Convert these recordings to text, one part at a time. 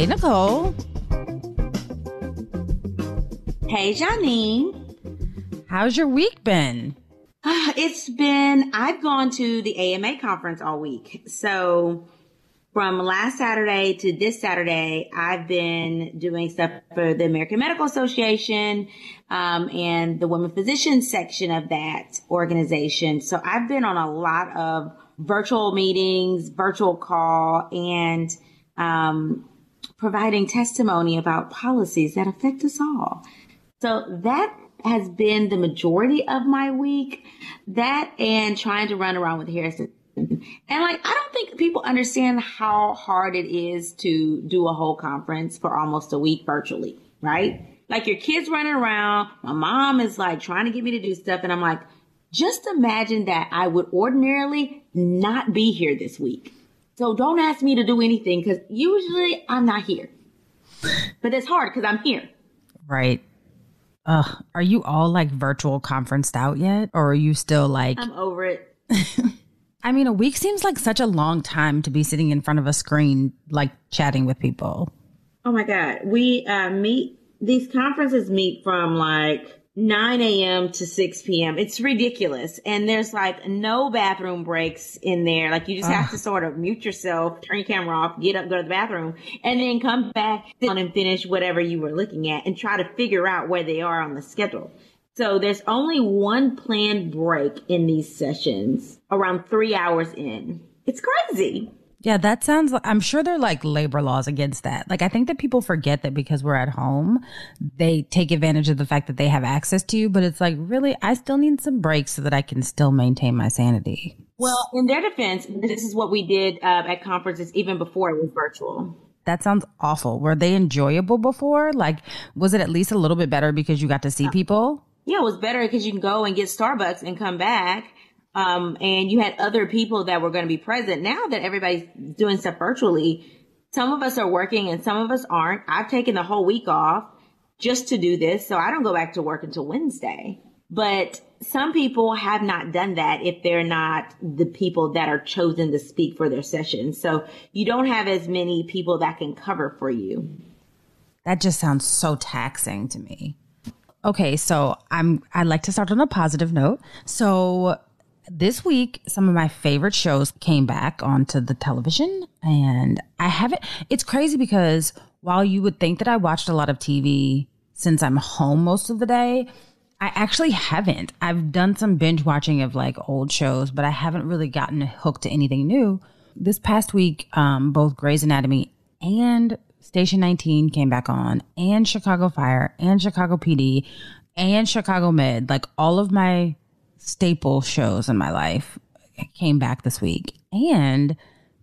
Hey, Nicole. Hey, Janine. How's your week been? It's been, I've gone to the AMA conference all week. So from last Saturday to this Saturday, I've been doing stuff for the American Medical Association um, and the Women Physicians section of that organization. So I've been on a lot of virtual meetings, virtual call, and um, providing testimony about policies that affect us all. So that has been the majority of my week. That and trying to run around with Harrison. And like, I don't think people understand how hard it is to do a whole conference for almost a week virtually, right? Like your kids running around. My mom is like trying to get me to do stuff. And I'm like, just imagine that I would ordinarily not be here this week. So don't ask me to do anything because usually I'm not here. But it's hard because I'm here. Right. Ugh, are you all like virtual conferenced out yet? Or are you still like. I'm over it. I mean, a week seems like such a long time to be sitting in front of a screen, like chatting with people. Oh my God. We uh, meet, these conferences meet from like 9 a.m. to 6 p.m. It's ridiculous. And there's like no bathroom breaks in there. Like you just have to ah. sort of mute yourself, turn your camera off, get up, go to the bathroom, and then come back down and finish whatever you were looking at and try to figure out where they are on the schedule. So there's only one planned break in these sessions around three hours in. It's crazy. Yeah, that sounds like I'm sure there are like labor laws against that. Like, I think that people forget that because we're at home, they take advantage of the fact that they have access to you. But it's like, really, I still need some breaks so that I can still maintain my sanity. Well, in their defense, this is what we did uh, at conferences even before it was virtual. That sounds awful. Were they enjoyable before? Like, was it at least a little bit better because you got to see people? Yeah, it was better because you can go and get Starbucks and come back. Um, and you had other people that were going to be present. Now that everybody's doing stuff virtually, some of us are working and some of us aren't. I've taken the whole week off just to do this. So I don't go back to work until Wednesday. But some people have not done that if they're not the people that are chosen to speak for their session. So you don't have as many people that can cover for you. That just sounds so taxing to me. Okay, so I'm I'd like to start on a positive note. So this week some of my favorite shows came back onto the television and I haven't it's crazy because while you would think that I watched a lot of TV since I'm home most of the day, I actually haven't. I've done some binge watching of like old shows, but I haven't really gotten hooked to anything new. This past week, um, both Grey's Anatomy and Station 19 came back on, and Chicago Fire, and Chicago PD, and Chicago Med. Like all of my staple shows in my life came back this week. And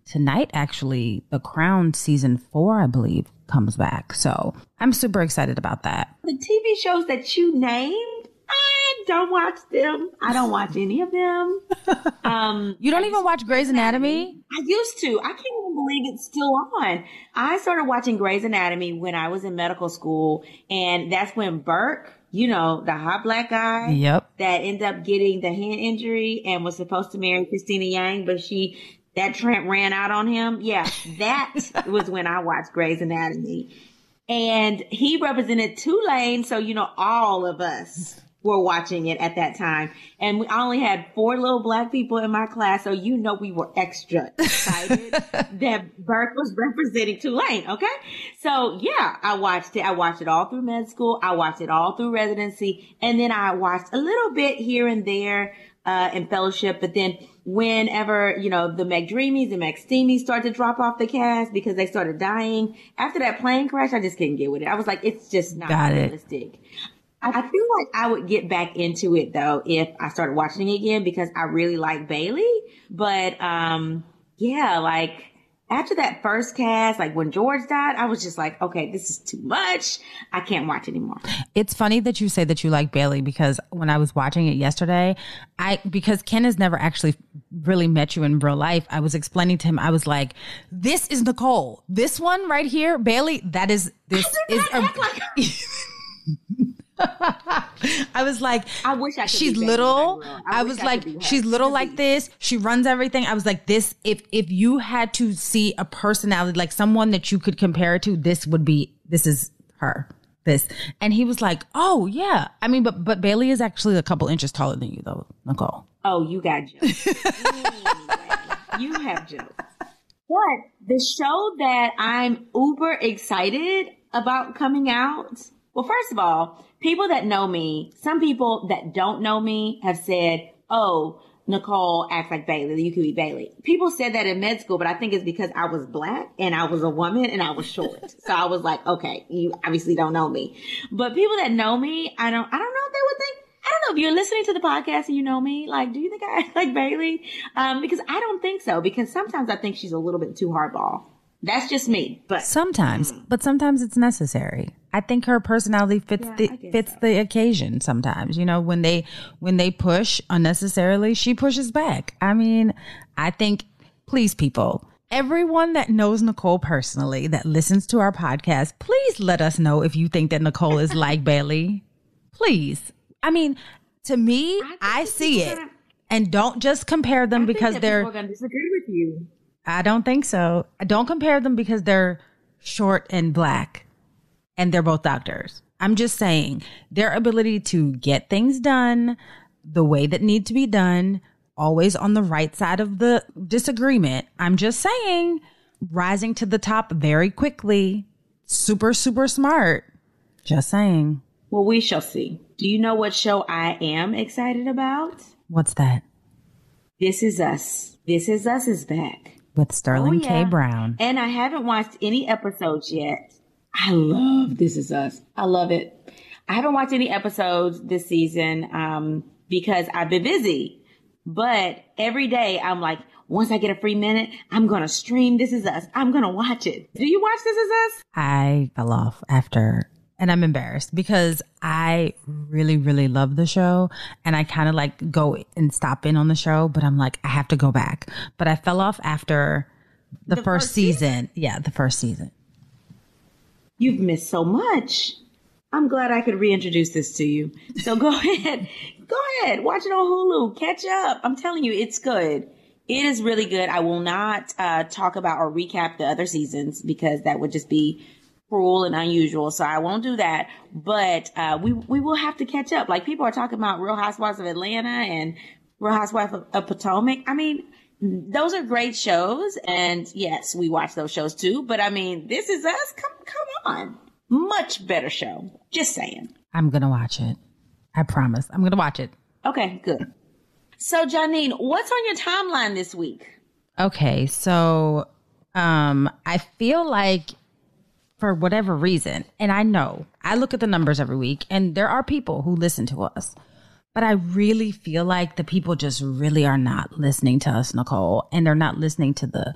tonight, actually, The Crown season four, I believe, comes back. So I'm super excited about that. The TV shows that you named, I don't watch them. I don't watch any of them. Um, You don't even watch Grey's Anatomy? I used to. I can't even believe it's still on. I started watching Grey's Anatomy when I was in medical school, and that's when Burke, you know, the hot black guy, Yep. that ended up getting the hand injury and was supposed to marry Cristina Yang, but she that tramp ran out on him. Yeah, that was when I watched Grey's Anatomy. And he represented Tulane, so you know all of us were watching it at that time. And we I only had four little black people in my class, so you know we were extra excited that Burke was representing Tulane. Okay, so yeah, I watched it. I watched it all through med school. I watched it all through residency, and then I watched a little bit here and there uh, in fellowship. But then whenever, you know, the McDreamies and McSteamies started to drop off the cast because they started dying, after that plane crash, I just couldn't get with it. I was like, it's just not Got it. realistic. I I feel like I would get back into it though if I started watching it again because I really like Bailey. But um yeah, like after that first cast, like when George died, I was just like, okay, this is too much. I can't watch anymore. It's funny that you say that you like Bailey because when I was watching it yesterday, I because Ken has never actually really met you in real life. I was explaining to him, I was like, "This is Nicole. This one right here, Bailey. That is this is a." I was like, I wish I could she's be little. Blackwell. I, I was I like, could be her. she's little like this. She runs everything. I was like, this. If if you had to see a personality like someone that you could compare it to, this would be. This is her. This. And he was like, oh yeah. I mean, but but Bailey is actually a couple inches taller than you though, Nicole. Oh, you got jokes. Anyway, you have jokes. But the show that I'm uber excited about coming out. Well, first of all, people that know me, some people that don't know me have said, "Oh, Nicole acts like Bailey. You could be Bailey." People said that in med school, but I think it's because I was black and I was a woman and I was short. so I was like, "Okay, you obviously don't know me." But people that know me, I don't. I don't know if they would think. I don't know if you're listening to the podcast and you know me. Like, do you think I act like Bailey? Um, because I don't think so. Because sometimes I think she's a little bit too hardball. That's just me. But Sometimes, mm. but sometimes it's necessary. I think her personality fits Yeah, the fits so. the occasion. Sometimes, you know, when they when they push unnecessarily, she pushes back. I mean, I think, please, people, everyone that knows Nicole personally that listens to our podcast, please let us know if you think that Nicole is like Bailey. Please, I mean, to me, think I, see it, gonna- and don't just compare them I because they're. going to disagree with you. I don't think so. Don't compare them because they're short and black and they're both doctors. I'm just saying their ability to get things done the way that need to be done, always on the right side of the disagreement. I'm just saying rising to the top very quickly, super super smart. Just saying. Well, we shall see. Do you know what show I am excited about? What's that? This is Us. This is Us is back. With Sterling Oh, yeah. K. Brown. And I haven't watched any episodes yet. I love This Is Us. I love it. I haven't watched any episodes this season um, because I've been busy. But every day I'm like, once I get a free minute, I'm going to stream This Is Us. I'm going to watch it. Do you watch This Is Us? I fell off after, and I'm embarrassed because I really, really love the show. And I kind of like go and stop in on the show, but I'm like, I have to go back. But I fell off after the, first, first season. Yeah, the first season. You've missed so much. I'm glad I could reintroduce this to you. So go ahead. Go ahead. Watch it on Hulu. Catch up. I'm telling you, it's good. It is really good. I will not uh, talk about or recap the other seasons because that would just be cruel and unusual. So I won't do that. But uh, we we will have to catch up. Like people are talking about Real Housewives of Atlanta and Real Housewives of, of Potomac. I mean, those are great shows, and yes, we watch those shows too. But I mean, this is us. Come come on, much better show. Just saying. I'm going to watch it. I promise. I'm going to watch it. Okay, good. So, Janine, what's on your timeline this week? Okay, so um I feel like for whatever reason, and I know I look at the numbers every week and there are people who listen to us. But I really feel like the people just really are not listening to us, Nicole, and they're not listening to the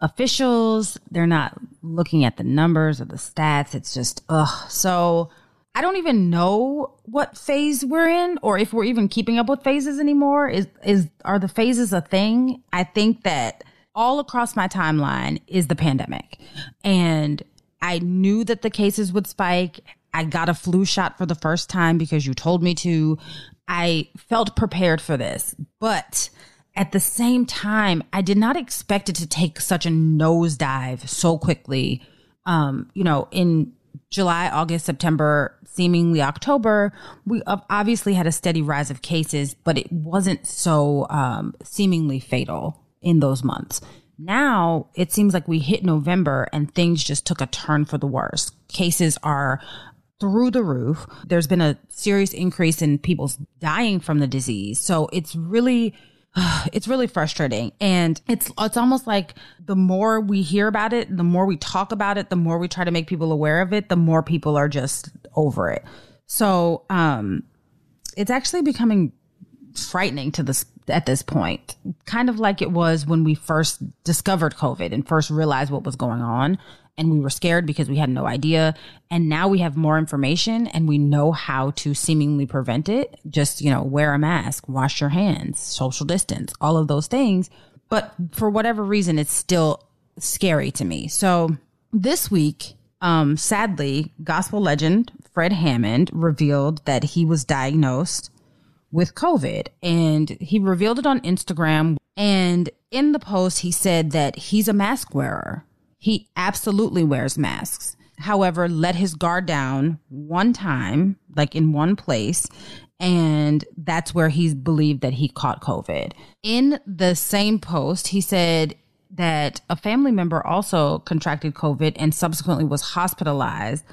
officials. They're not looking at the numbers or the stats. It's just ugh. So I don't even know what phase we're in or if we're even keeping up with phases anymore. Is is are the phases a thing? I think that all across my timeline is the pandemic. And I knew that the cases would spike. I got a flu shot for the first time because you told me to. I felt prepared for this. But at the same time, I did not expect it to take such a nosedive so quickly. Um, you know, in July, August, September, seemingly October, we obviously had a steady rise of cases, but it wasn't so um, seemingly fatal in those months. Now it seems like we hit November and things just took a turn for the worse. Cases are through the roof. There's been a serious increase in people's dying from the disease. So it's really it's really frustrating and it's it's almost like the more we hear about it the more we talk about it the more we try to make people aware of it the more people are just over it so um it's actually becoming frightening to this at this point kind of like it was when we first discovered covid and first realized what was going on and we were scared because we had no idea. And now we have more information and we know how to seemingly prevent it. Just, you know, wear a mask, wash your hands, social distance, all of those things. But for whatever reason, it's still scary to me. So this week, um, sadly, gospel legend Fred Hammond revealed that he was diagnosed with COVID and he revealed it on Instagram. And in the post, he said that he's a mask wearer he absolutely wears masks. However, let his guard down one time, like in one place, and that's where he's believed that he caught COVID. In the same post, he said that a family member also contracted COVID and subsequently was hospitalized.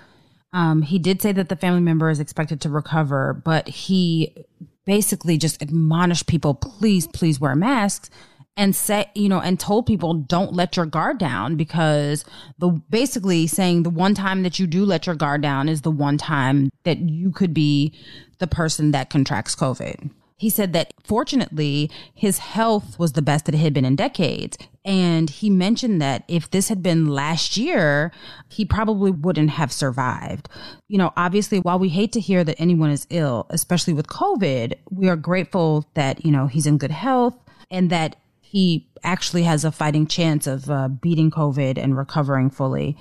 Um, he did say that the family member is expected to recover, but he basically just admonished people, please, please wear masks and say, you know, and told people don't let your guard down because the basically saying the one time that you do let your guard down is the one time that you could be the person that contracts COVID. He said that fortunately his health was the best that it had been in decades. And he mentioned that if this had been last year, he probably wouldn't have survived. You know, obviously, while we hate to hear that anyone is ill, especially with COVID, we are grateful that, you know, he's in good health and that he actually has a fighting chance of uh, beating COVID and recovering fully.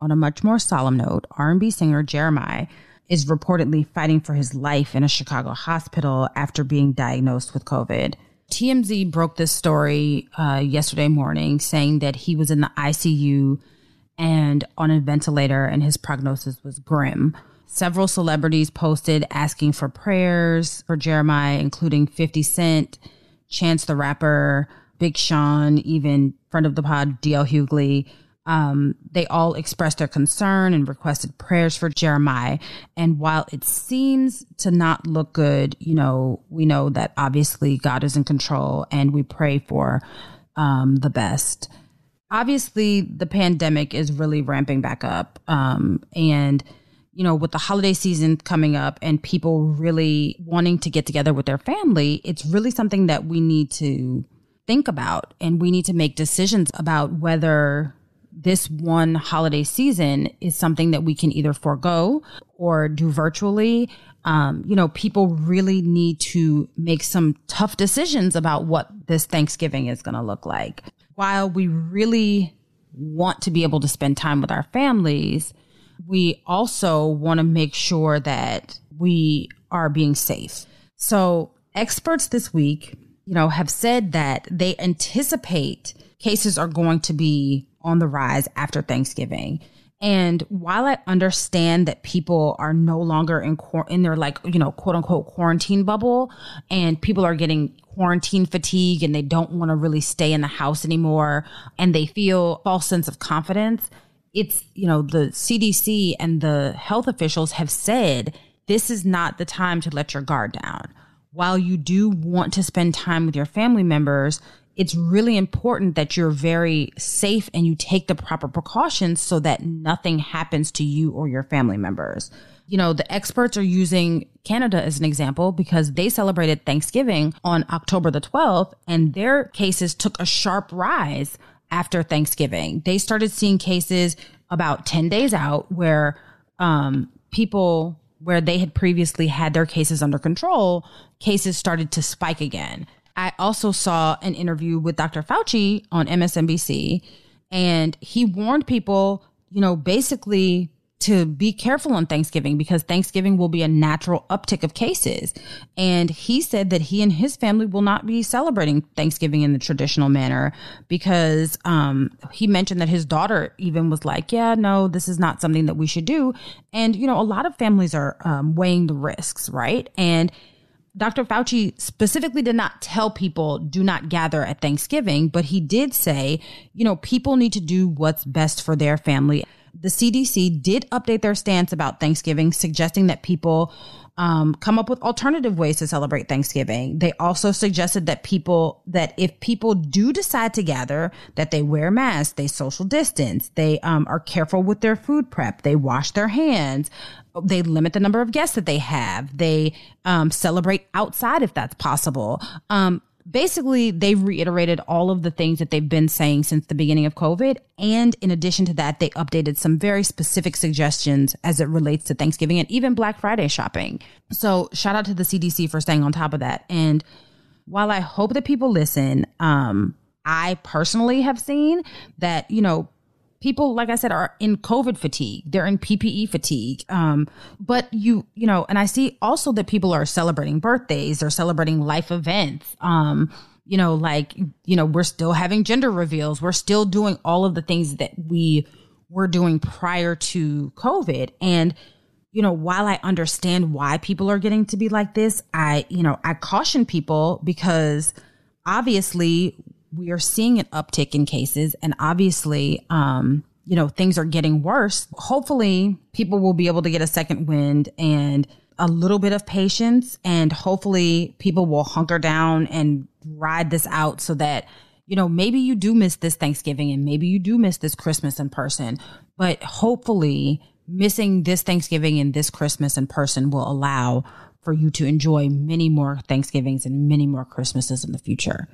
On a much more solemn note, R&B singer Jeremih is reportedly fighting for his life in a Chicago hospital after being diagnosed with COVID. TMZ broke this story uh, yesterday morning, saying that he was in the ICU and on a ventilator, and his prognosis was grim. Several celebrities posted asking for prayers for Jeremih, including 50 Cent, Chance the Rapper, Big Sean, even friend of the pod, DL Hughley, um, they all expressed their concern and requested prayers for Jeremih. And while it seems to not look good, you know, we know that obviously God is in control and we pray for um, the best. Obviously, the pandemic is really ramping back up. Um, and, you know, with the holiday season coming up and people really wanting to get together with their family, it's really something that we need to think about and we need to make decisions about whether this one holiday season is something that we can either forego or do virtually. Um, you know, people really need to make some tough decisions about what this Thanksgiving is going to look like. While we really want to be able to spend time with our families, we also want to make sure that we are being safe. So, experts this week you know, have said that they anticipate cases are going to be on the rise after Thanksgiving. And while I understand that people are no longer in in their like, you know, quote unquote quarantine bubble and people are getting quarantine fatigue and they don't want to really stay in the house anymore and they feel false sense of confidence, it's, you know, the CDC and the health officials have said this is not the time to let your guard down while you do want to spend time with your family members, it's really important that you're very safe and you take the proper precautions so that nothing happens to you or your family members. You know, the experts are using Canada as an example because they celebrated Thanksgiving on October the 12th and their cases took a sharp rise after Thanksgiving. They started seeing cases about 10 days out where um, people where they had previously had their cases under control, cases started to spike again. I also saw an interview with Dr. Fauci on MSNBC, and he warned people, you know, basically to be careful on Thanksgiving because Thanksgiving will be a natural uptick of cases. And he said that he and his family will not be celebrating Thanksgiving in the traditional manner because um, he mentioned that his daughter even was like, yeah, no, this is not something that we should do. And, you know, a lot of families are um, weighing the risks, right? And Dr. Fauci specifically did not tell people do not gather at Thanksgiving, but he did say, you know, people need to do what's best for their family the CDC did update their stance about Thanksgiving, suggesting that people um, come up with alternative ways to celebrate Thanksgiving. They also suggested that people that if people do decide to gather, that they wear masks, they social distance, they um, are careful with their food prep, they wash their hands, they limit the number of guests that they have, they um, celebrate outside if that's possible. Basically they've reiterated all of the things that they've been saying since the beginning of COVID. And in addition to that, they updated some very specific suggestions as it relates to Thanksgiving and even Black Friday shopping. So shout out to the CDC for staying on top of that. And while I hope that people listen, um, I personally have seen that, you know, people like i said are in covid fatigue. They're in ppe fatigue. Um, but you you know and i see also that people are celebrating birthdays they're celebrating life events. Um, you know like you know we're still having gender reveals. We're still doing all of the things that we were doing prior to covid. And you know while i understand why people are getting to be like this i you know i caution people because obviously we are seeing an uptick in cases and obviously um, you know things are getting worse. Hopefully people will be able to get a second wind and a little bit of patience and hopefully people will hunker down and ride this out so that you know maybe you do miss this thanksgiving and maybe you do miss this christmas in person but hopefully missing this thanksgiving and this christmas in person will allow for you to enjoy many more thanksgivings and many more christmases in the future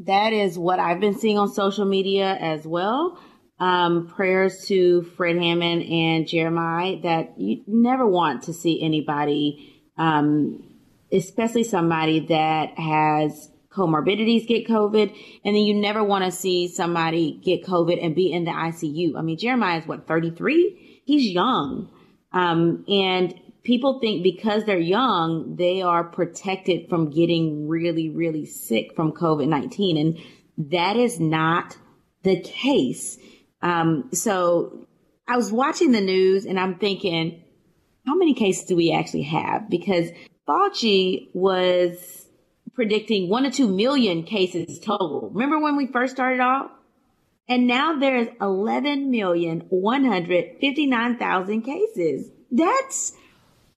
that is what I've been seeing on social media as well. Um, prayers to Fred Hammond and Jeremih that you never want to see anybody, um, especially somebody that has comorbidities get COVID. And then you never want to see somebody get COVID and be in the ICU. I mean, Jeremih is what, 33? He's young. Um, and people think because they're young, they are protected from getting really, really sick from COVID 19. And that is not the case. Um, so I was watching the news and I'm thinking, how many cases do we actually have? Because Fauci was predicting one to two million cases total. Remember when we first started off? And now there's 11,159,000 cases. That's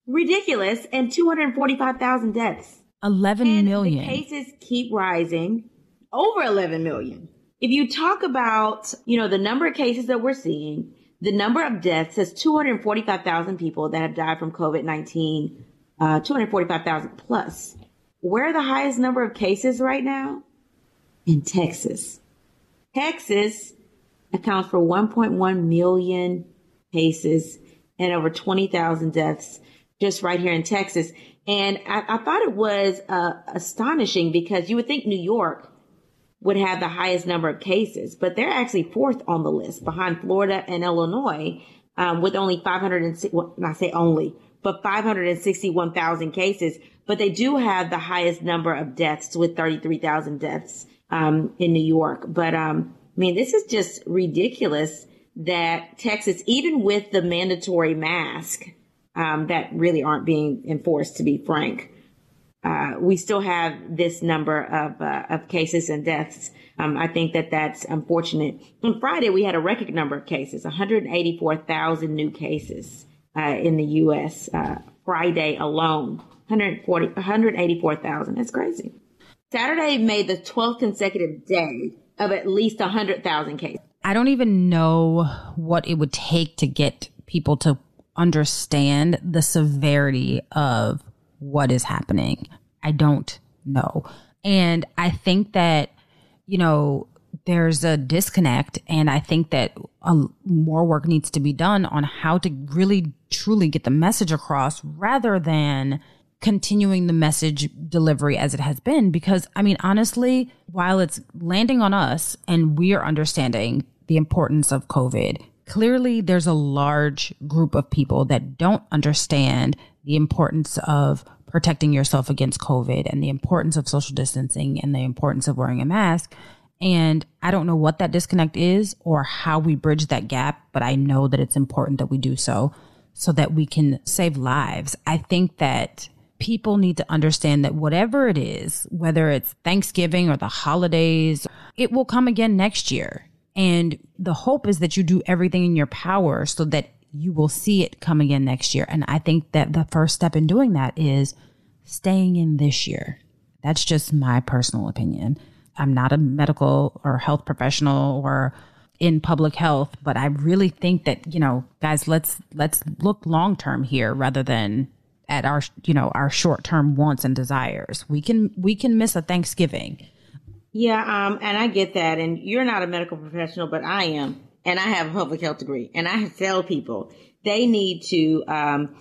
ridiculous and 245,000 deaths. Eleven and million cases keep rising over 11 million. If you talk about, you know, the number of cases that we're seeing, the number of deaths says 245,000 people that have died from COVID-19, uh, 245,000 plus. Where are the highest number of cases right now? In Texas. Texas accounts for 1.1 million cases and over 20,000 deaths just right here in Texas. And I, I thought it was uh, astonishing because you would think New York would have the highest number of cases, but they're actually fourth on the list behind Florida and Illinois um, with only 500, well, I say only, but 561,000 cases. But they do have the highest number of deaths with 33,000 deaths um, in New York. But um, I mean, this is just ridiculous that Texas, even with the mandatory mask, um, that really aren't being enforced, to be frank. Uh, we still have this number of, uh, of cases and deaths. Um, I think that that's unfortunate. On Friday, we had a record number of cases, 184,000 new cases uh, in the U.S. Uh, Friday alone, 140, 184,000. That's crazy. Saturday made the 12th consecutive day of at least 100,000 cases. I don't even know what it would take to get people to understand the severity of what is happening. I don't know. And I think that, you know, there's a disconnect. And I think that a, more work needs to be done on how to really truly get the message across rather than continuing the message delivery as it has been. Because, I mean, honestly, while it's landing on us and we are understanding the importance of COVID, clearly there's a large group of people that don't understand the importance of protecting yourself against COVID and the importance of social distancing and the importance of wearing a mask. And I don't know what that disconnect is or how we bridge that gap, but I know that it's important that we do so so that we can save lives. I think that people need to understand that whatever it is, whether it's Thanksgiving or the holidays, it will come again next year. And the hope is that you do everything in your power so that you will see it come again next year. And I think that the first step in doing that is staying in this year. That's just my personal opinion. I'm not a medical or health professional or in public health, but I really think that, you know, guys, let's let's look long term here rather than at our you know, our short term wants and desires. We can we can miss a Thanksgiving. Yeah, um, and I get that. And you're not a medical professional, but I am. And I have a public health degree. And I tell people they need to um,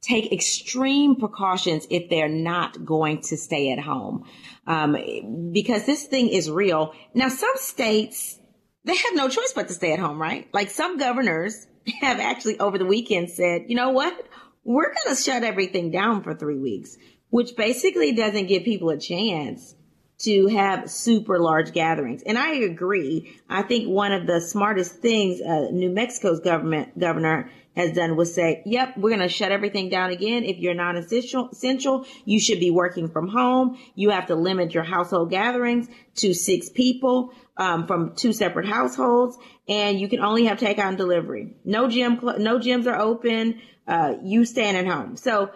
take extreme precautions if they're not going to stay at home. Um, because this thing is real. Now, some states, they have no choice but to stay at home, right? Like some governors have actually over the weekend said, you know what? We're going to shut everything down for three weeks, which basically doesn't give people a chance to have super large gatherings. And I agree. I think one of the smartest things uh, New Mexico's government governor has done was say, yep, we're going to shut everything down again. If you're not essential, essential, you should be working from home. You have to limit your household gatherings to six people um, from two separate households, and you can only have takeout and delivery. No gym, no gyms are open. Uh, you staying at home. So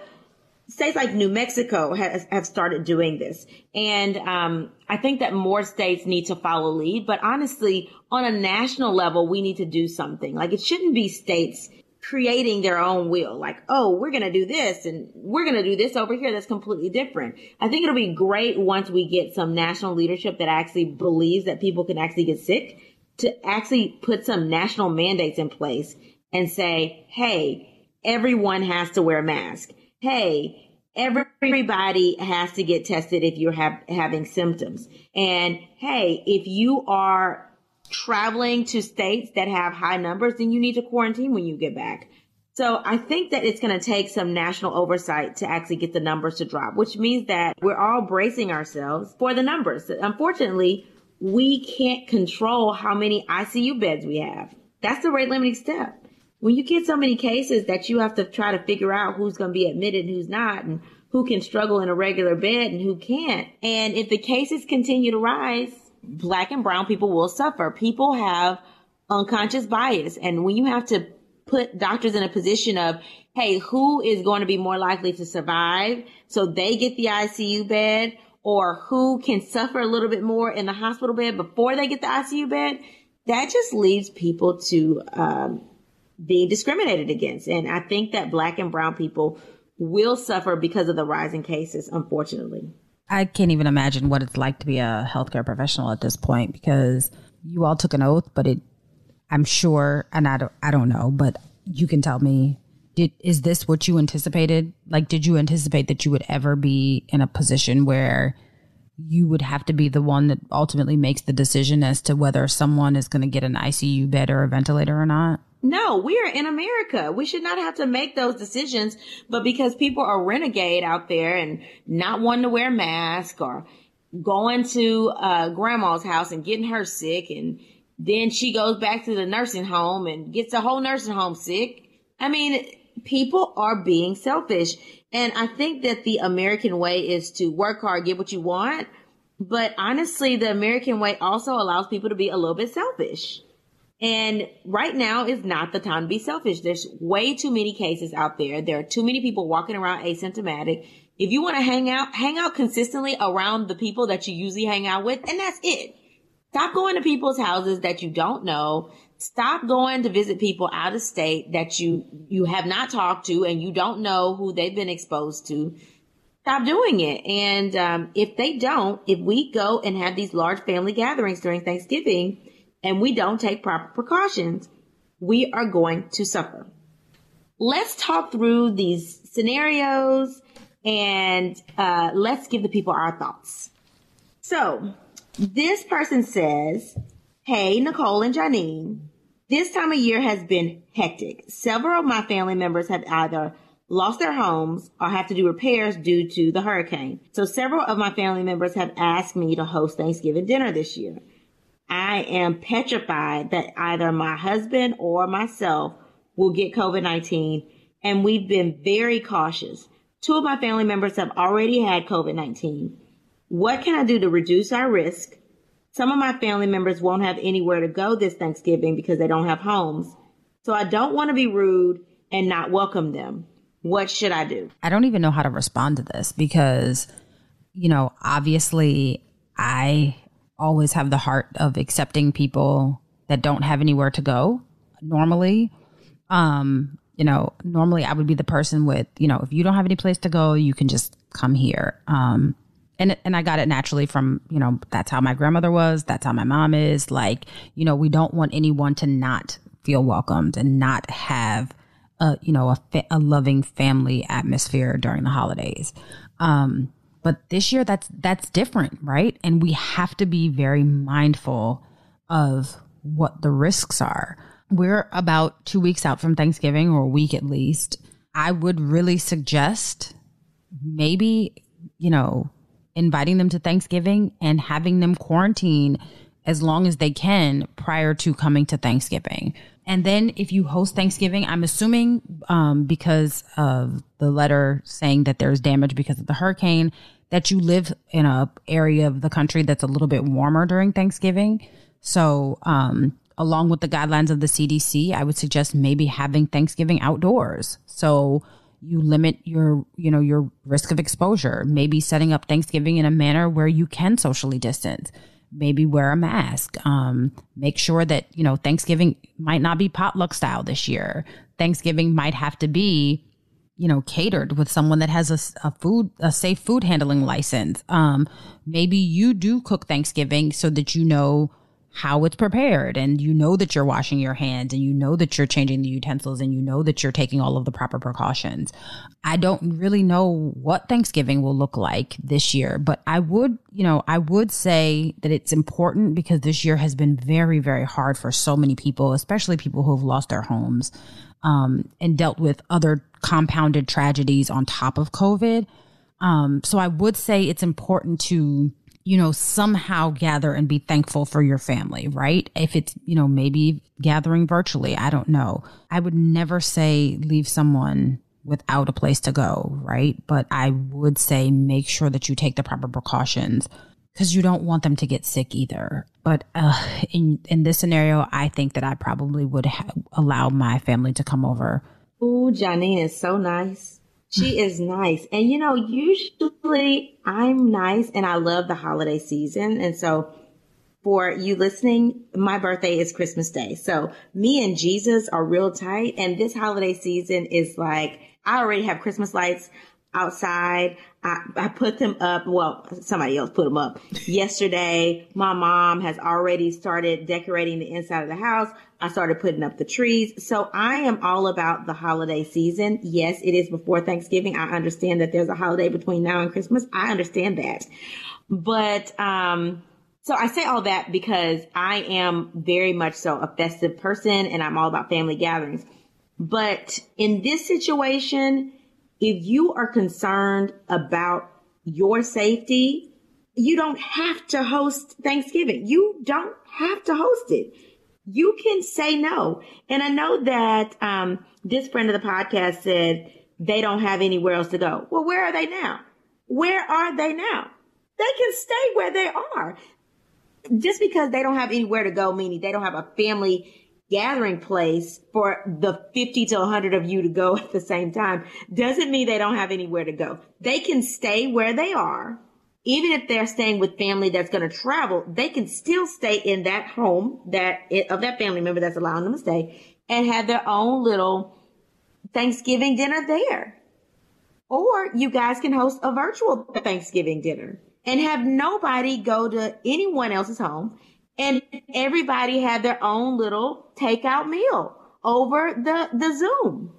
states like New Mexico has, have started doing this. And um, I think that more states need to follow lead. But honestly, on a national level, we need to do something. Like it shouldn't be states creating their own will. Like, oh, we're going to do this and we're going to do this over here that's completely different. I think it'll be great once we get some national leadership that actually believes that people can actually get sick to actually put some national mandates in place and say, hey, everyone has to wear a mask hey, everybody has to get tested if you're having symptoms. And hey, if you are traveling to states that have high numbers, then you need to quarantine when you get back. So I think that it's going to take some national oversight to actually get the numbers to drop, which means that we're all bracing ourselves for the numbers. Unfortunately, we can't control how many ICU beds we have. That's the rate limiting step when you get so many cases that you have to try to figure out who's going to be admitted and who's not and who can struggle in a regular bed and who can't. And if the cases continue to rise, black and brown people will suffer. People have unconscious bias. And when you have to put doctors in a position of, hey, who is going to be more likely to survive? So they get the ICU bed or who can suffer a little bit more in the hospital bed before they get the ICU bed. That just leaves people to, um, being discriminated against. And I think that black and brown people will suffer because of the rising cases, unfortunately. I can't even imagine what it's like to be a healthcare professional at this point because you all took an oath, but it, I'm sure, and I don't, I don't know, but you can tell me, did, is this what you anticipated? Like, did you anticipate that you would ever be in a position where you would have to be the one that ultimately makes the decision as to whether someone is going to get an ICU bed or a ventilator or not? No, we are in America. We should not have to make those decisions, but because people are renegade out there and not wanting to wear a mask or going to uh, grandma's house and getting her sick and then she goes back to the nursing home and gets the whole nursing home sick. I mean, people are being selfish. And I think that the American way is to work hard, get what you want. But honestly, the American way also allows people to be a little bit selfish. And right now is not the time to be selfish. There's way too many cases out there. There are too many people walking around asymptomatic. If you want to hang out, hang out consistently around the people that you usually hang out with, and that's it. Stop going to people's houses that you don't know. Stop going to visit people out of state that you, you have not talked to and you don't know who they've been exposed to. Stop doing it. And um, if they don't, if we go and have these large family gatherings during Thanksgiving, and we don't take proper precautions, we are going to suffer. let's talk through these scenarios and uh, let's give the people our thoughts. So, this person says, Hey, Nicole and Janine, this time of year has been hectic. Several of my family members have either lost their homes or have to do repairs due to the hurricane. So several of my family members have asked me to host Thanksgiving dinner this year. I am petrified that either my husband or myself will get COVID-19 and we've been very cautious. Two of my family members have already had COVID-19. What can I do to reduce our risk? Some of my family members won't have anywhere to go this Thanksgiving because they don't have homes. So I don't want to be rude and not welcome them. What should I do? I don't even know how to respond to this because, you know, obviously I always have the heart of accepting people that don't have anywhere to go normally. Um, you know, normally I would be the person with, you know, if you don't have any place to go, you can just come here. Um, and and I got it naturally from you know that's how my grandmother was that's how my mom is like you know we don't want anyone to not feel welcomed and not have a you know a, fa- a loving family atmosphere during the holidays. Um, but this year that's that's different, right? And we have to be very mindful of what the risks are. We're about two weeks out from Thanksgiving, or a week at least. I would really suggest maybe, you know, inviting them to Thanksgiving and having them quarantine as long as they can prior to coming to Thanksgiving. And then if you host Thanksgiving, I'm assuming um, because of the letter saying that there's damage because of the hurricane, that you live in a area of the country that's a little bit warmer during Thanksgiving. So, um, along with the guidelines of the CDC, I would suggest maybe having Thanksgiving outdoors. So you limit your, you know, your risk of exposure. Maybe setting up Thanksgiving in a manner where you can socially distance maybe wear a mask. Um, make sure that, you know, Thanksgiving might not be potluck style this year. Thanksgiving might have to be, you know, catered with someone that has a, a food, a safe food handling license. Um, maybe you do cook Thanksgiving so that you know how it's prepared and you know that you're washing your hands and you know that you're changing the utensils and you know that you're taking all of the proper precautions. I don't really know what Thanksgiving will look like this year, but I would, you know, I would say that it's important because this year has been very, very hard for so many people, especially people who have lost their homes um, and dealt with other compounded tragedies on top of COVID. Um, so I would say it's important to you know, somehow gather and be thankful for your family, right? If it's, you know, maybe gathering virtually, I don't know. I would never say leave someone without a place to go, right? But I would say make sure that you take the proper precautions because you don't want them to get sick either. But uh, in in this scenario, I think that I probably would ha- allow my family to come over. Ooh, Janine is so nice. She is nice. And you know, usually I'm nice and I love the holiday season. And so for you listening, my birthday is Christmas Day. So me and Jesus are real tight. And this holiday season is like, I already have Christmas lights outside. I, I put them up. Well, somebody else put them up yesterday. My mom has already started decorating the inside of the house. I started putting up the trees. So I am all about the holiday season. Yes, it is before Thanksgiving. I understand that there's a holiday between now and Christmas. I understand that. But, um, so I say all that because I am very much so a festive person and I'm all about family gatherings. But in this situation, if you are concerned about your safety, you don't have to host Thanksgiving. You don't have to host it. You can say no. And I know that um, this friend of the podcast said they don't have anywhere else to go. Well, where are they now? Where are they now? They can stay where they are. Just because they don't have anywhere to go, meaning they don't have a family gathering place for the 50 to 100 of you to go at the same time doesn't mean they don't have anywhere to go. They can stay where they are. Even if they're staying with family that's going to travel, they can still stay in that home that of that family member that's allowing them to stay and have their own little Thanksgiving dinner there. Or you guys can host a virtual Thanksgiving dinner and have nobody go to anyone else's home and everybody have their own little takeout meal over the, the Zoom.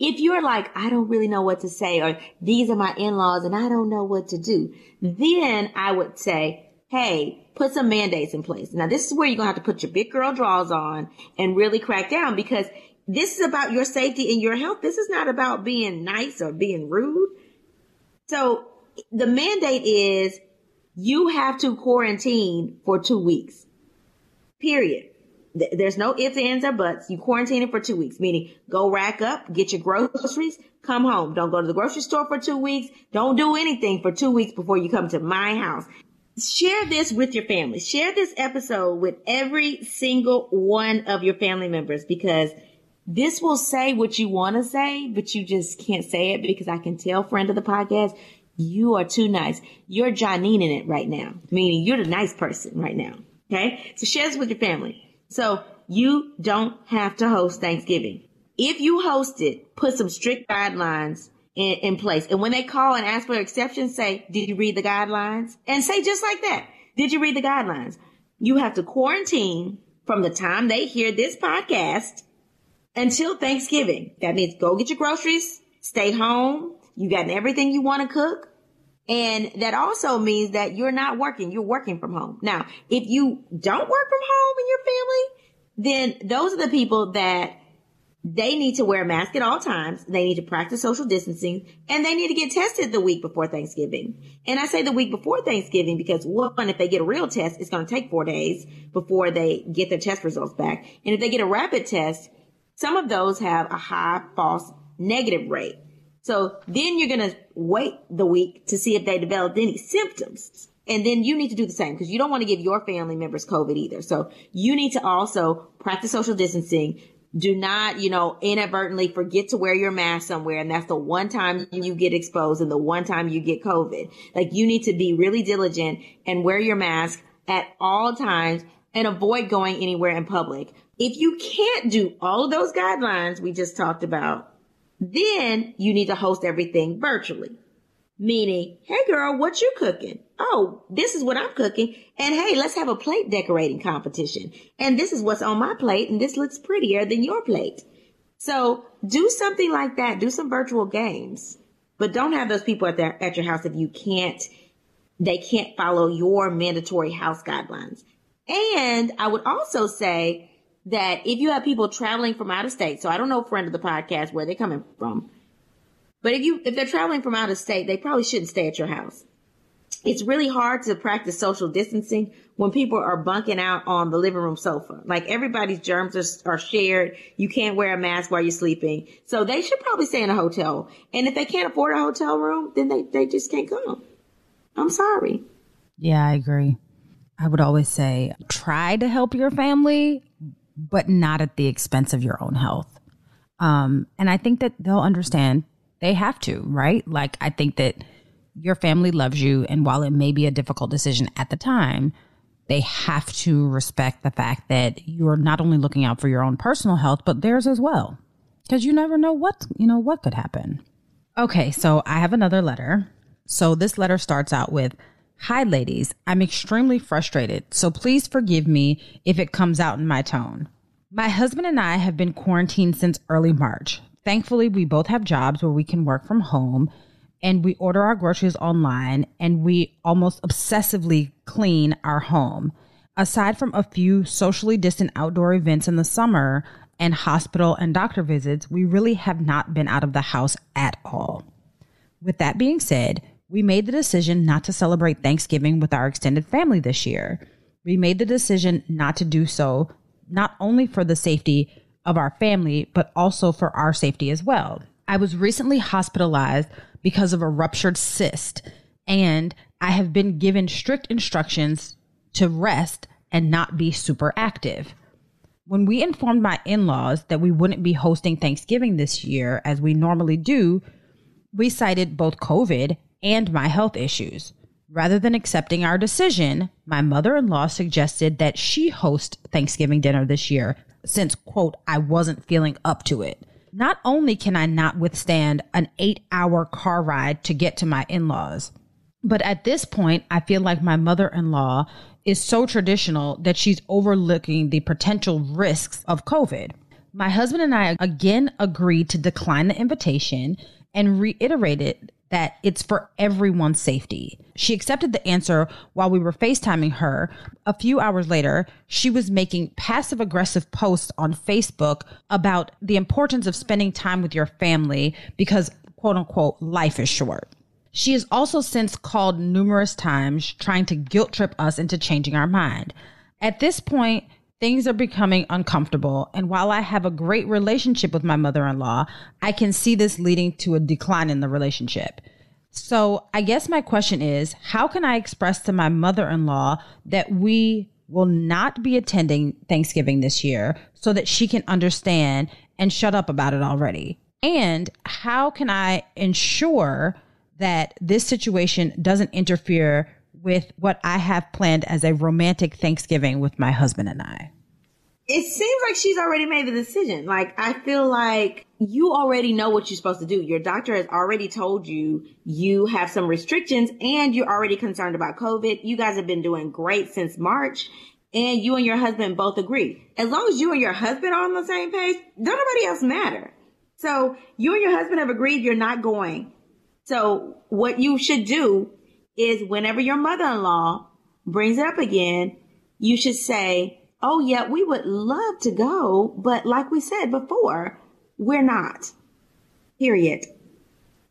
If you're like, I don't really know what to say, or these are my in-laws and I don't know what to do, then I would say, hey, put some mandates in place. Now this is where you're to have to put your big girl draws on and really crack down because this is about your safety and your health. This is not about being nice or being rude. So the mandate is you have to quarantine for two weeks. Period. There's no ifs, ands, or buts. You quarantine it for two weeks, meaning go rack up, get your groceries, come home. Don't go to the grocery store for two weeks. Don't do anything for two weeks before you come to my house. Share this with your family. Share this episode with every single one of your family members because this will say what you want to say, but you just can't say it because I can tell friend of the podcast, you are too nice. You're Janine in it right now, meaning you're the nice person right now. Okay. So share this with your family. So you don't have to host Thanksgiving. If you host it, put some strict guidelines in, in place. And when they call and ask for exceptions, say, did you read the guidelines? And say just like that. Did you read the guidelines? You have to quarantine from the time they hear this podcast until Thanksgiving. That means go get your groceries, stay home. You got everything you want to cook. And that also means that you're not working. You're working from home. Now, if you don't work from home in your family, then those are the people that they need to wear a mask at all times. They need to practice social distancing and they need to get tested the week before Thanksgiving. And I say the week before Thanksgiving because one, if they get a real test, it's going to take four days before they get their test results back. And if they get a rapid test, some of those have a high false negative rate. So then you're going to wait the week to see if they developed any symptoms. And then you need to do the same because you don't want to give your family members COVID either. So you need to also practice social distancing. Do not, you know, inadvertently forget to wear your mask somewhere. And that's the one time you get exposed and the one time you get COVID. Like you need to be really diligent and wear your mask at all times and avoid going anywhere in public. If you can't do all of those guidelines we just talked about, then you need to host everything virtually. Meaning, hey girl, what you cooking? Oh, this is what I'm cooking. And hey, let's have a plate decorating competition. And this is what's on my plate and this looks prettier than your plate. So do something like that. Do some virtual games, but don't have those people at their, at your house if you can't, they can't follow your mandatory house guidelines. And I would also say that if you have people traveling from out of state, so I don't know, friend of the podcast, where they're coming from, but if you if they're traveling from out of state, they probably shouldn't stay at your house. It's really hard to practice social distancing when people are bunking out on the living room sofa. Like everybody's germs are, are shared. You can't wear a mask while you're sleeping. So they should probably stay in a hotel. And if they can't afford a hotel room, then they, they just can't come. I'm sorry. Yeah, I agree. I would always say try to help your family, but not at the expense of your own health. Um, and I think that they'll understand they have to, right? Like, I think that your family loves you. And while it may be a difficult decision at the time, they have to respect the fact that you're not only looking out for your own personal health, but theirs as well. Because you never know what, you know, what could happen. Okay, so I have another letter. So this letter starts out with Hi, ladies. I'm extremely frustrated, so please forgive me if it comes out in my tone. My husband and I have been quarantined since early March. Thankfully, we both have jobs where we can work from home and we order our groceries online and we almost obsessively clean our home. Aside from a few socially distant outdoor events in the summer and hospital and doctor visits, we really have not been out of the house at all. With that being said, we made the decision not to celebrate Thanksgiving with our extended family this year. We made the decision not to do so, not only for the safety of our family, but also for our safety as well. I was recently hospitalized because of a ruptured cyst, and I have been given strict instructions to rest and not be super active. When we informed my in laws that we wouldn't be hosting Thanksgiving this year as we normally do, we cited both COVID and my health issues. Rather than accepting our decision, my mother in law suggested that she host Thanksgiving dinner this year since, quote, I wasn't feeling up to it. Not only can I not withstand an eight hour car ride to get to my in laws, but at this point, I feel like my mother in law is so traditional that she's overlooking the potential risks of COVID. My husband and I again agreed to decline the invitation and reiterated that it's for everyone's safety. She accepted the answer while we were FaceTiming her. A few hours later, she was making passive aggressive posts on Facebook about the importance of spending time with your family because, quote unquote, life is short. She has also since called numerous times trying to guilt trip us into changing our mind. At this point, things are becoming uncomfortable. And while I have a great relationship with my mother in law, I can see this leading to a decline in the relationship. So I guess my question is how can I express to my mother in law that we will not be attending Thanksgiving this year so that she can understand and shut up about it already? And how can I ensure that this situation doesn't interfere with what I have planned as a romantic Thanksgiving with my husband and I. It seems like she's already made the decision. Like, I feel like you already know what you're supposed to do. Your doctor has already told you you have some restrictions and you're already concerned about COVID. You guys have been doing great since March and you and your husband both agree. As long as you and your husband are on the same page, don't nobody else matter. So you and your husband have agreed you're not going. So what you should do is whenever your mother-in-law brings it up again, you should say, Oh yeah, we would love to go, but like we said before, we're not. Period.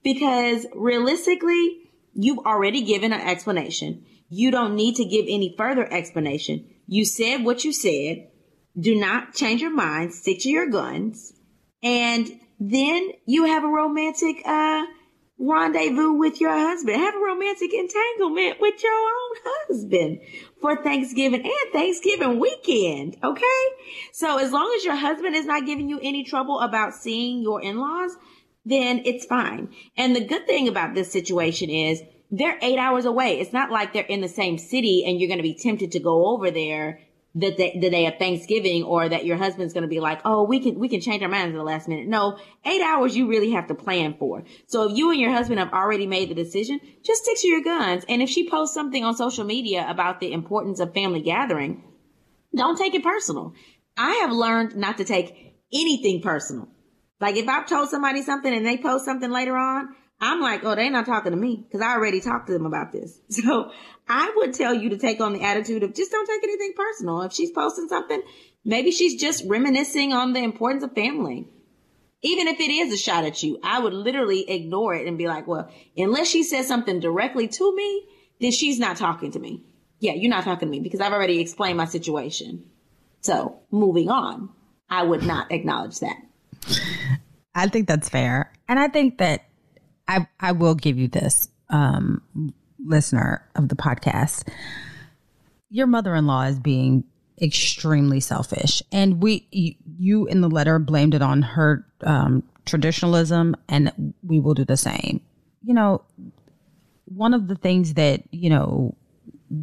Because realistically, you've already given an explanation. You don't need to give any further explanation. You said what you said. Do not change your mind. Stick to your guns. And then you have a romantic, uh, rendezvous with your husband. Have a romantic entanglement with your own husband for Thanksgiving and Thanksgiving weekend. Okay. So as long as your husband is not giving you any trouble about seeing your in-laws, then it's fine. And the good thing about this situation is they're eight hours away. It's not like they're in the same city and you're going to be tempted to go over there the, the, the day of Thanksgiving or that your husband's going to be like, oh, we can, we can change our minds at the last minute. No, eight hours you really have to plan for. So if you and your husband have already made the decision, just stick to your guns. And if she posts something on social media about the importance of family gathering, don't take it personal. I have learned not to take anything personal. Like if I've told somebody something and they post something later on, I'm like, oh, they're not talking to me because I already talked to them about this. So I would tell you to take on the attitude of just don't take anything personal. If she's posting something, maybe she's just reminiscing on the importance of family. Even if it is a shot at you, I would literally ignore it and be like, well, unless she says something directly to me, then she's not talking to me. Yeah, you're not talking to me because I've already explained my situation. So moving on, I would not acknowledge that. I think that's fair. And I think that I, I will give you this. Um, listener of the podcast, your mother in law is being extremely selfish. And we, you in the letter blamed it on her um, traditionalism, and we will do the same. You know, one of the things that, you know,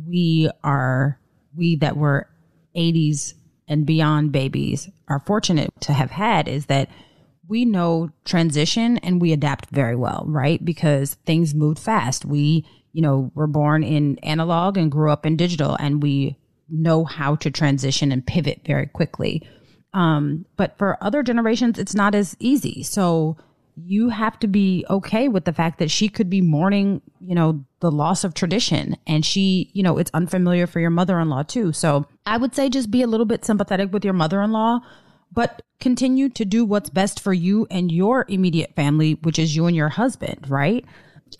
we are, we that were 80s and beyond babies are fortunate to have had is that we know transition and we adapt very well, right? Because things moved fast. We you know, were born in analog and grew up in digital and we know how to transition and pivot very quickly. Um, but for other generations, it's not as easy. So you have to be okay with the fact that she could be mourning, you know, the loss of tradition. And she, you know, it's unfamiliar for your mother in law too. So I would say just be a little bit sympathetic with your mother in law, but continue to do what's best for you and your immediate family, which is you and your husband, right?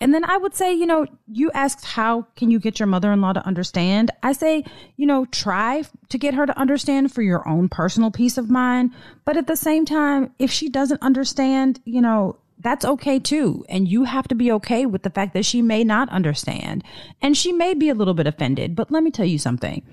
And then I would say, you know, you asked how can you get your mother-in-law to understand? I say, you know, try to get her to understand for your own personal peace of mind, but at the same time, if she doesn't understand, you know, that's okay too. And you have to be okay with the fact that she may not understand. And she may be a little bit offended, but let me tell you something.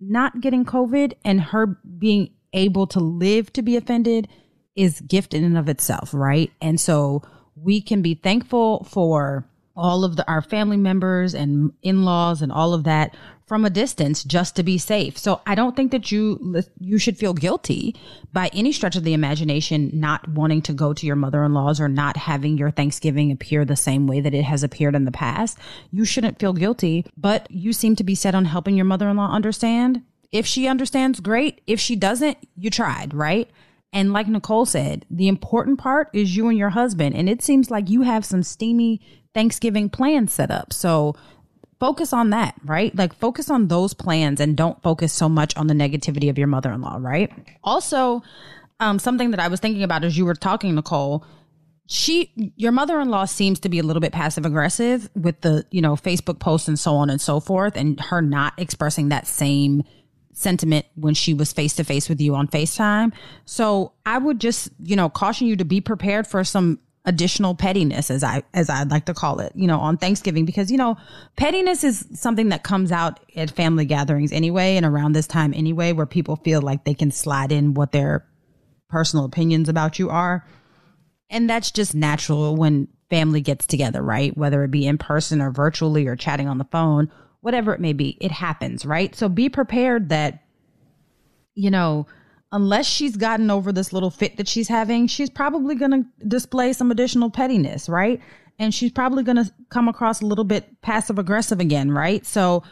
Not getting COVID and her being able to live to be offended is gift in and of itself, right? And so we can be thankful for all of the, our family members and in-laws and all of that from a distance just to be safe. So I don't think that you you should feel guilty by any stretch of the imagination not wanting to go to your mother-in-laws or not having your Thanksgiving appear the same way that it has appeared in the past. You shouldn't feel guilty, but you seem to be set on helping your mother-in-law understand. If she understands, great. If she doesn't, you tried, right? And like Nicole said, the important part is you and your husband. And it seems like you have some steamy Thanksgiving plans set up. So focus on that, right? Like focus on those plans and don't focus so much on the negativity of your mother in law, right? Also, um, something that I was thinking about as you were talking, Nicole, she your mother-in-law seems to be a little bit passive aggressive with the you know facebook posts and so on and so forth and her not expressing that same sentiment when she was face to face with you on FaceTime. So I would just, you know, caution you to be prepared for some additional pettiness as I as I'd like to call it, you know, on Thanksgiving because you know, pettiness is something that comes out at family gatherings anyway and around this time anyway where people feel like they can slide in what their personal opinions about you are. And that's just natural when family gets together, right? Whether it be in person or virtually or chatting on the phone whatever it may be, it happens, right? So be prepared that, you know, unless she's gotten over this little fit that she's having, she's probably going to display some additional pettiness, right? And she's probably going to come across a little bit passive aggressive again, right? So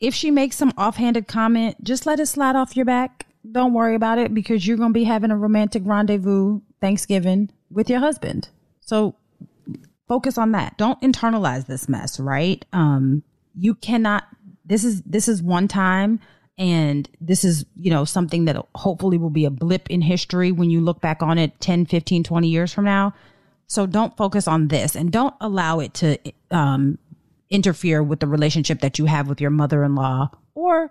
if she makes some offhanded comment, just let it slide off your back. Don't worry about it because you're going to be having a romantic rendezvous Thanksgiving with your husband. So focus on that. Don't internalize this mess, right? Um, you cannot this is this is one time and this is you know something that hopefully will be a blip in history when you look back on it 10 15 20 years from now. So don't focus on this and don't allow it to um, interfere with the relationship that you have with your mother-in-law or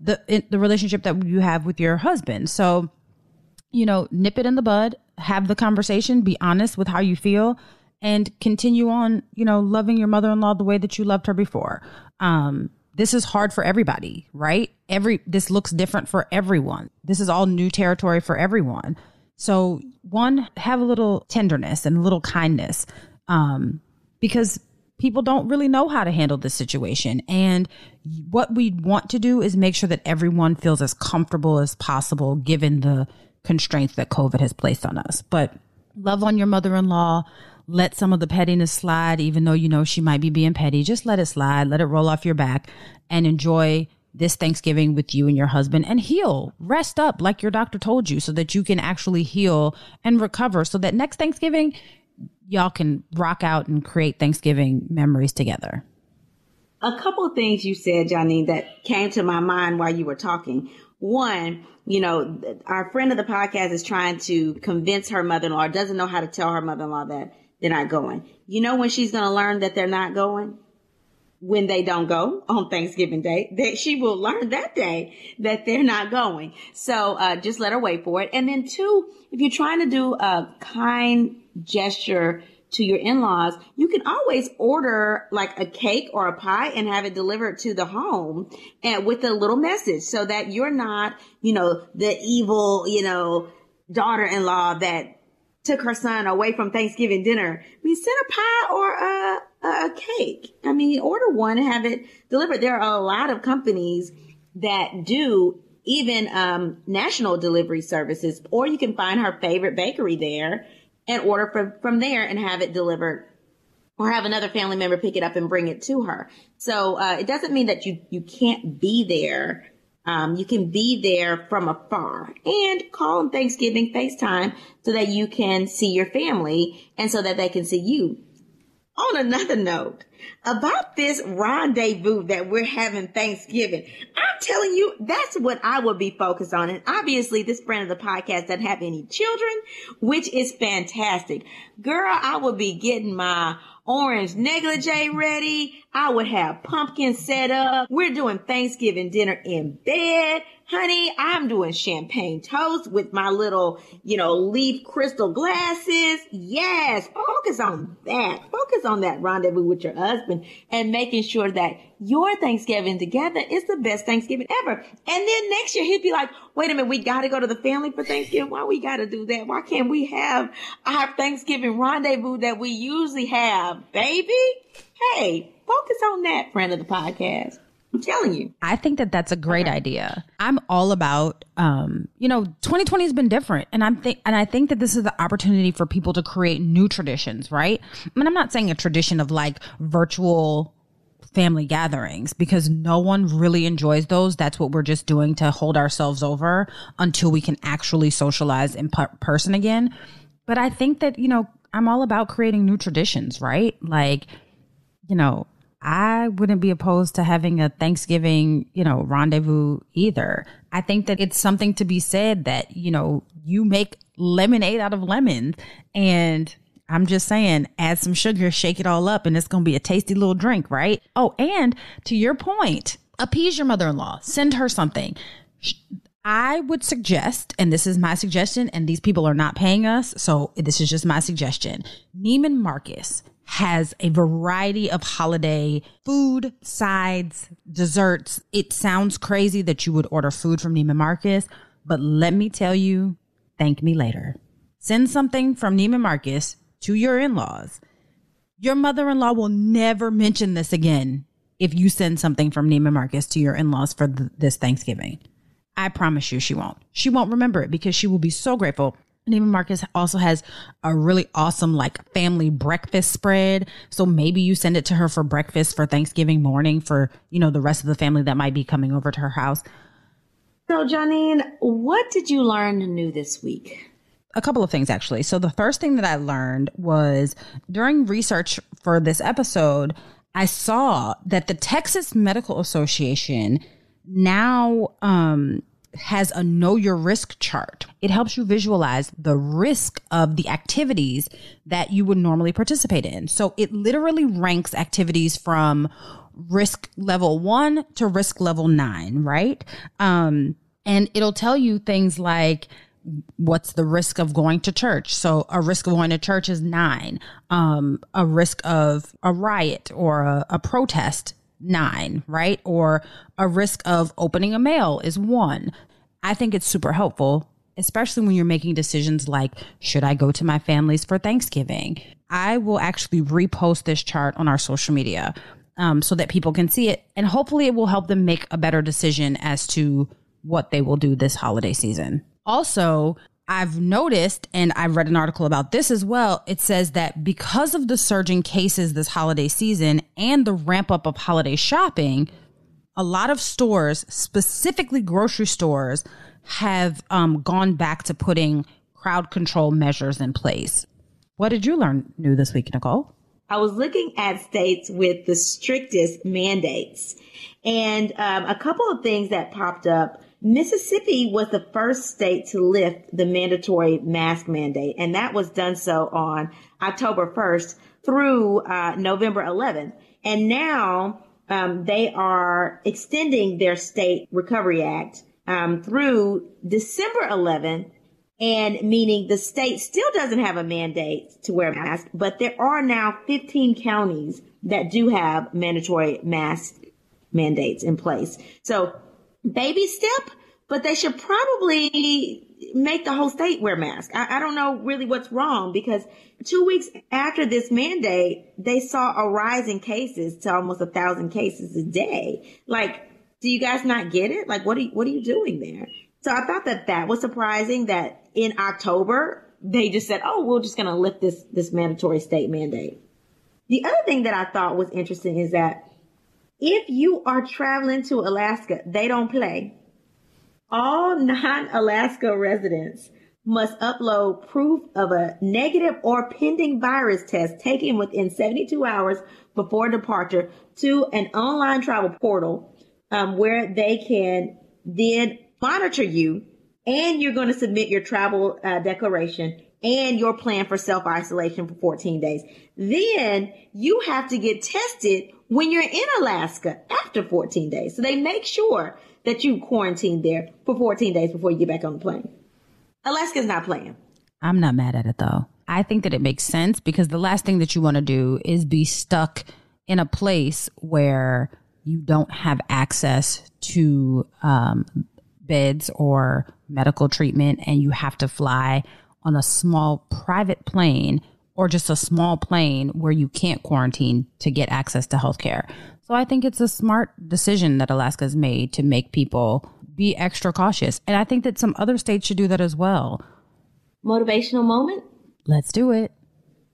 the the relationship that you have with your husband. So you know nip it in the bud have the conversation be honest with how you feel and continue on, you know, loving your mother-in-law the way that you loved her before. Um, this is hard for everybody, right? Every this looks different for everyone. This is all new territory for everyone. So, one, have a little tenderness and a little kindness, um, because people don't really know how to handle this situation. And what we want to do is make sure that everyone feels as comfortable as possible, given the constraints that COVID has placed on us. But love on your mother-in-law let some of the pettiness slide, even though you know she might be being petty. Just let it slide, let it roll off your back, and enjoy this Thanksgiving with you and your husband and heal. Rest up like your doctor told you so that you can actually heal and recover so that next Thanksgiving, y'all can rock out and create Thanksgiving memories together. A couple of things you said, Johnny, that came to my mind while you were talking. One, you know, our friend of the podcast is trying to convince her mother in law, doesn't know how to tell her mother in law that they're not going. You know when she's going to learn that they're not going? When they don't go on Thanksgiving Day, that she will learn that day that they're not going. So uh, just let her wait for it. And then two, if you're trying to do a kind gesture to your in-laws, you can always order like a cake or a pie and have it delivered to the home and with a little message so that you're not, you know, the evil, you know, daughter-in-law that took her son away from Thanksgiving dinner. I mean, send a pie or a, a cake. I mean, order one and have it delivered. There are a lot of companies that do even um, national delivery services, or you can find her favorite bakery there and order from, from there and have it delivered or have another family member pick it up and bring it to her. So uh, it doesn't mean that you, you can't be there um, you can be there from afar and call on Thanksgiving FaceTime so that you can see your family and so that they can see you. On another note, about this rendezvous that we're having Thanksgiving, I'm telling you, that's what I would be focused on. And obviously, this friend of the podcast doesn't have any children, which is fantastic. Girl, I would be getting my orange negligee ready. I would have pumpkin set up. We're doing Thanksgiving dinner in bed. Honey, I'm doing champagne toast with my little, you know, leaf crystal glasses. Yes, focus on that. Focus on that rendezvous with your husband and making sure that your Thanksgiving together is the best Thanksgiving ever. And then next year he'd be like, wait a minute, we got to go to the family for Thanksgiving. Why we got to do that? Why can't we have our Thanksgiving rendezvous that we usually have, baby? Hey, focus on that, friend of the podcast. I'm telling you. I think that that's a great okay. idea. I'm all about, um, you know, 2020 has been different, and I'm think, and I think that this is the opportunity for people to create new traditions, right? I mean, I'm not saying a tradition of like virtual family gatherings because no one really enjoys those. That's what we're just doing to hold ourselves over until we can actually socialize in per- person again. But I think that, you know, I'm all about creating new traditions, right? Like, you know, I wouldn't be opposed to having a Thanksgiving, you know, rendezvous either. I think that it's something to be said that, you know, you make lemonade out of lemons and I'm just saying, add some sugar, shake it all up, and it's going to be a tasty little drink, right? Oh, and to your point, appease your mother in law, send her something. I would suggest, and this is my suggestion, and these people are not paying us, so this is just my suggestion. Neiman Marcus has a variety of holiday food, sides, desserts. It sounds crazy that you would order food from Neiman Marcus, but let me tell you, thank me later. Send something from Neiman Marcus to your in laws. Your mother in law will never mention this again if you send something from Neiman Marcus to your in laws for th- this Thanksgiving. I promise you she won't. She won't remember it because she will be so grateful. Neiman Marcus also has a really awesome like family breakfast spread. So maybe you send it to her for breakfast for Thanksgiving morning for, you know, the rest of the family that might be coming over to her house. So, Janine, what did you learn new this week? a couple of things actually. So the first thing that I learned was during research for this episode, I saw that the Texas Medical Association now um, has a know your risk chart. It helps you visualize the risk of the activities that you would normally participate in. So it literally ranks activities from risk level one to risk level nine, right? Um, and it'll tell you things like what's the risk of going to church? So a risk of going to church is nine. Um, a risk of a riot or a, a protest, nine, right? Or a risk of opening a mail is one. I think it's super helpful, especially when you're making decisions like, should I go to my family's for Thanksgiving? I will actually repost this chart on our social media um, so that people can see it. And hopefully it will help them make a better decision as to what they will do this holiday season. Also, I've noticed, and I've read an article about this as well. It says that because of the surging cases this holiday season and the ramp up of holiday shopping, a lot of stores, specifically grocery stores, have um, gone back to putting crowd control measures in place. What did you learn new this week, Nicole? I was looking at states with the strictest mandates, and um, a couple of things that popped up Mississippi was the first state to lift the mandatory mask mandate, and that was done so on October 1st through uh, November 11th. And now um, they are extending their state recovery act um, through December 11th, and meaning the state still doesn't have a mandate to wear a mask, but there are now 15 counties that do have mandatory mask mandates in place. So baby step, but they should probably make the whole state wear masks. I, I, don't know really what's wrong because two weeks after this mandate, they saw a rise in cases to almost a thousand cases a day. Like, do you guys not get it? Like, what are you, what are you doing there? So I thought that that was surprising that in October, they just said, oh, we're just going to lift this, this mandatory state mandate. The other thing that I thought was interesting is that if you are traveling to Alaska, they don't play. All non Alaska residents must upload proof of a negative or pending virus test taken within 72 hours before departure to an online travel portal um, where they can then monitor you and you're going to submit your travel uh, declaration and your plan for self isolation for 14 days. Then you have to get tested when you're in Alaska after 14 days. So they make sure that you quarantine there for 14 days before you get back on the plane. Alaska's not playing. I'm not mad at it though. I think that it makes sense because the last thing that you want to do is be stuck in a place where you don't have access to um, beds or medical treatment and you have to fly on a small private plane or just a small plane where you can't quarantine to get access to healthcare. So I think it's a smart decision that Alaska's made to make people be extra cautious. And I think that some other states should do that as well. Motivational moment? Let's do it.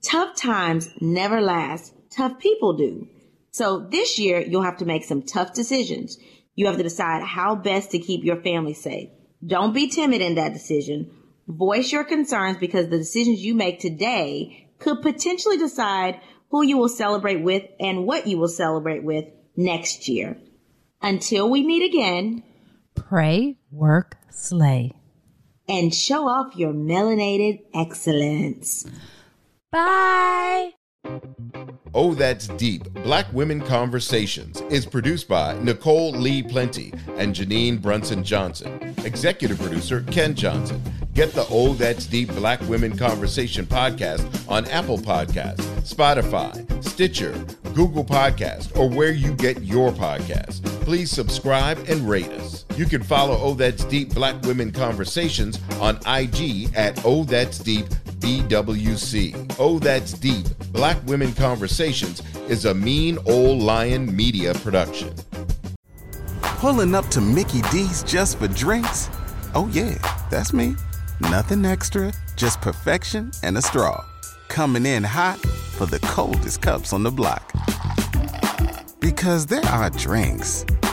Tough times never last. Tough people do. So this year, you'll have to make some tough decisions. You have to decide how best to keep your family safe. Don't be timid in that decision. Voice your concerns because the decisions you make today could potentially decide who you will celebrate with and what you will celebrate with next year. Until we meet again, pray, work, slay, and show off your melanated excellence. Bye. Oh, That's Deep Black Women Conversations is produced by Nicole Lee Plenty and Janine Brunson Johnson. Executive producer Ken Johnson. Get the Oh That's Deep Black Women Conversation podcast on Apple Podcasts, Spotify, Stitcher, Google Podcast, or where you get your podcasts. Please subscribe and rate us. You can follow Oh That's Deep Black Women Conversations on IG at Oh That's Deep BWC. Oh That's Deep Black Women Conversations is a mean old lion media production. Pulling up to Mickey D's just for drinks? Oh, yeah, that's me. Nothing extra, just perfection and a straw. Coming in hot for the coldest cups on the block. Because there are drinks,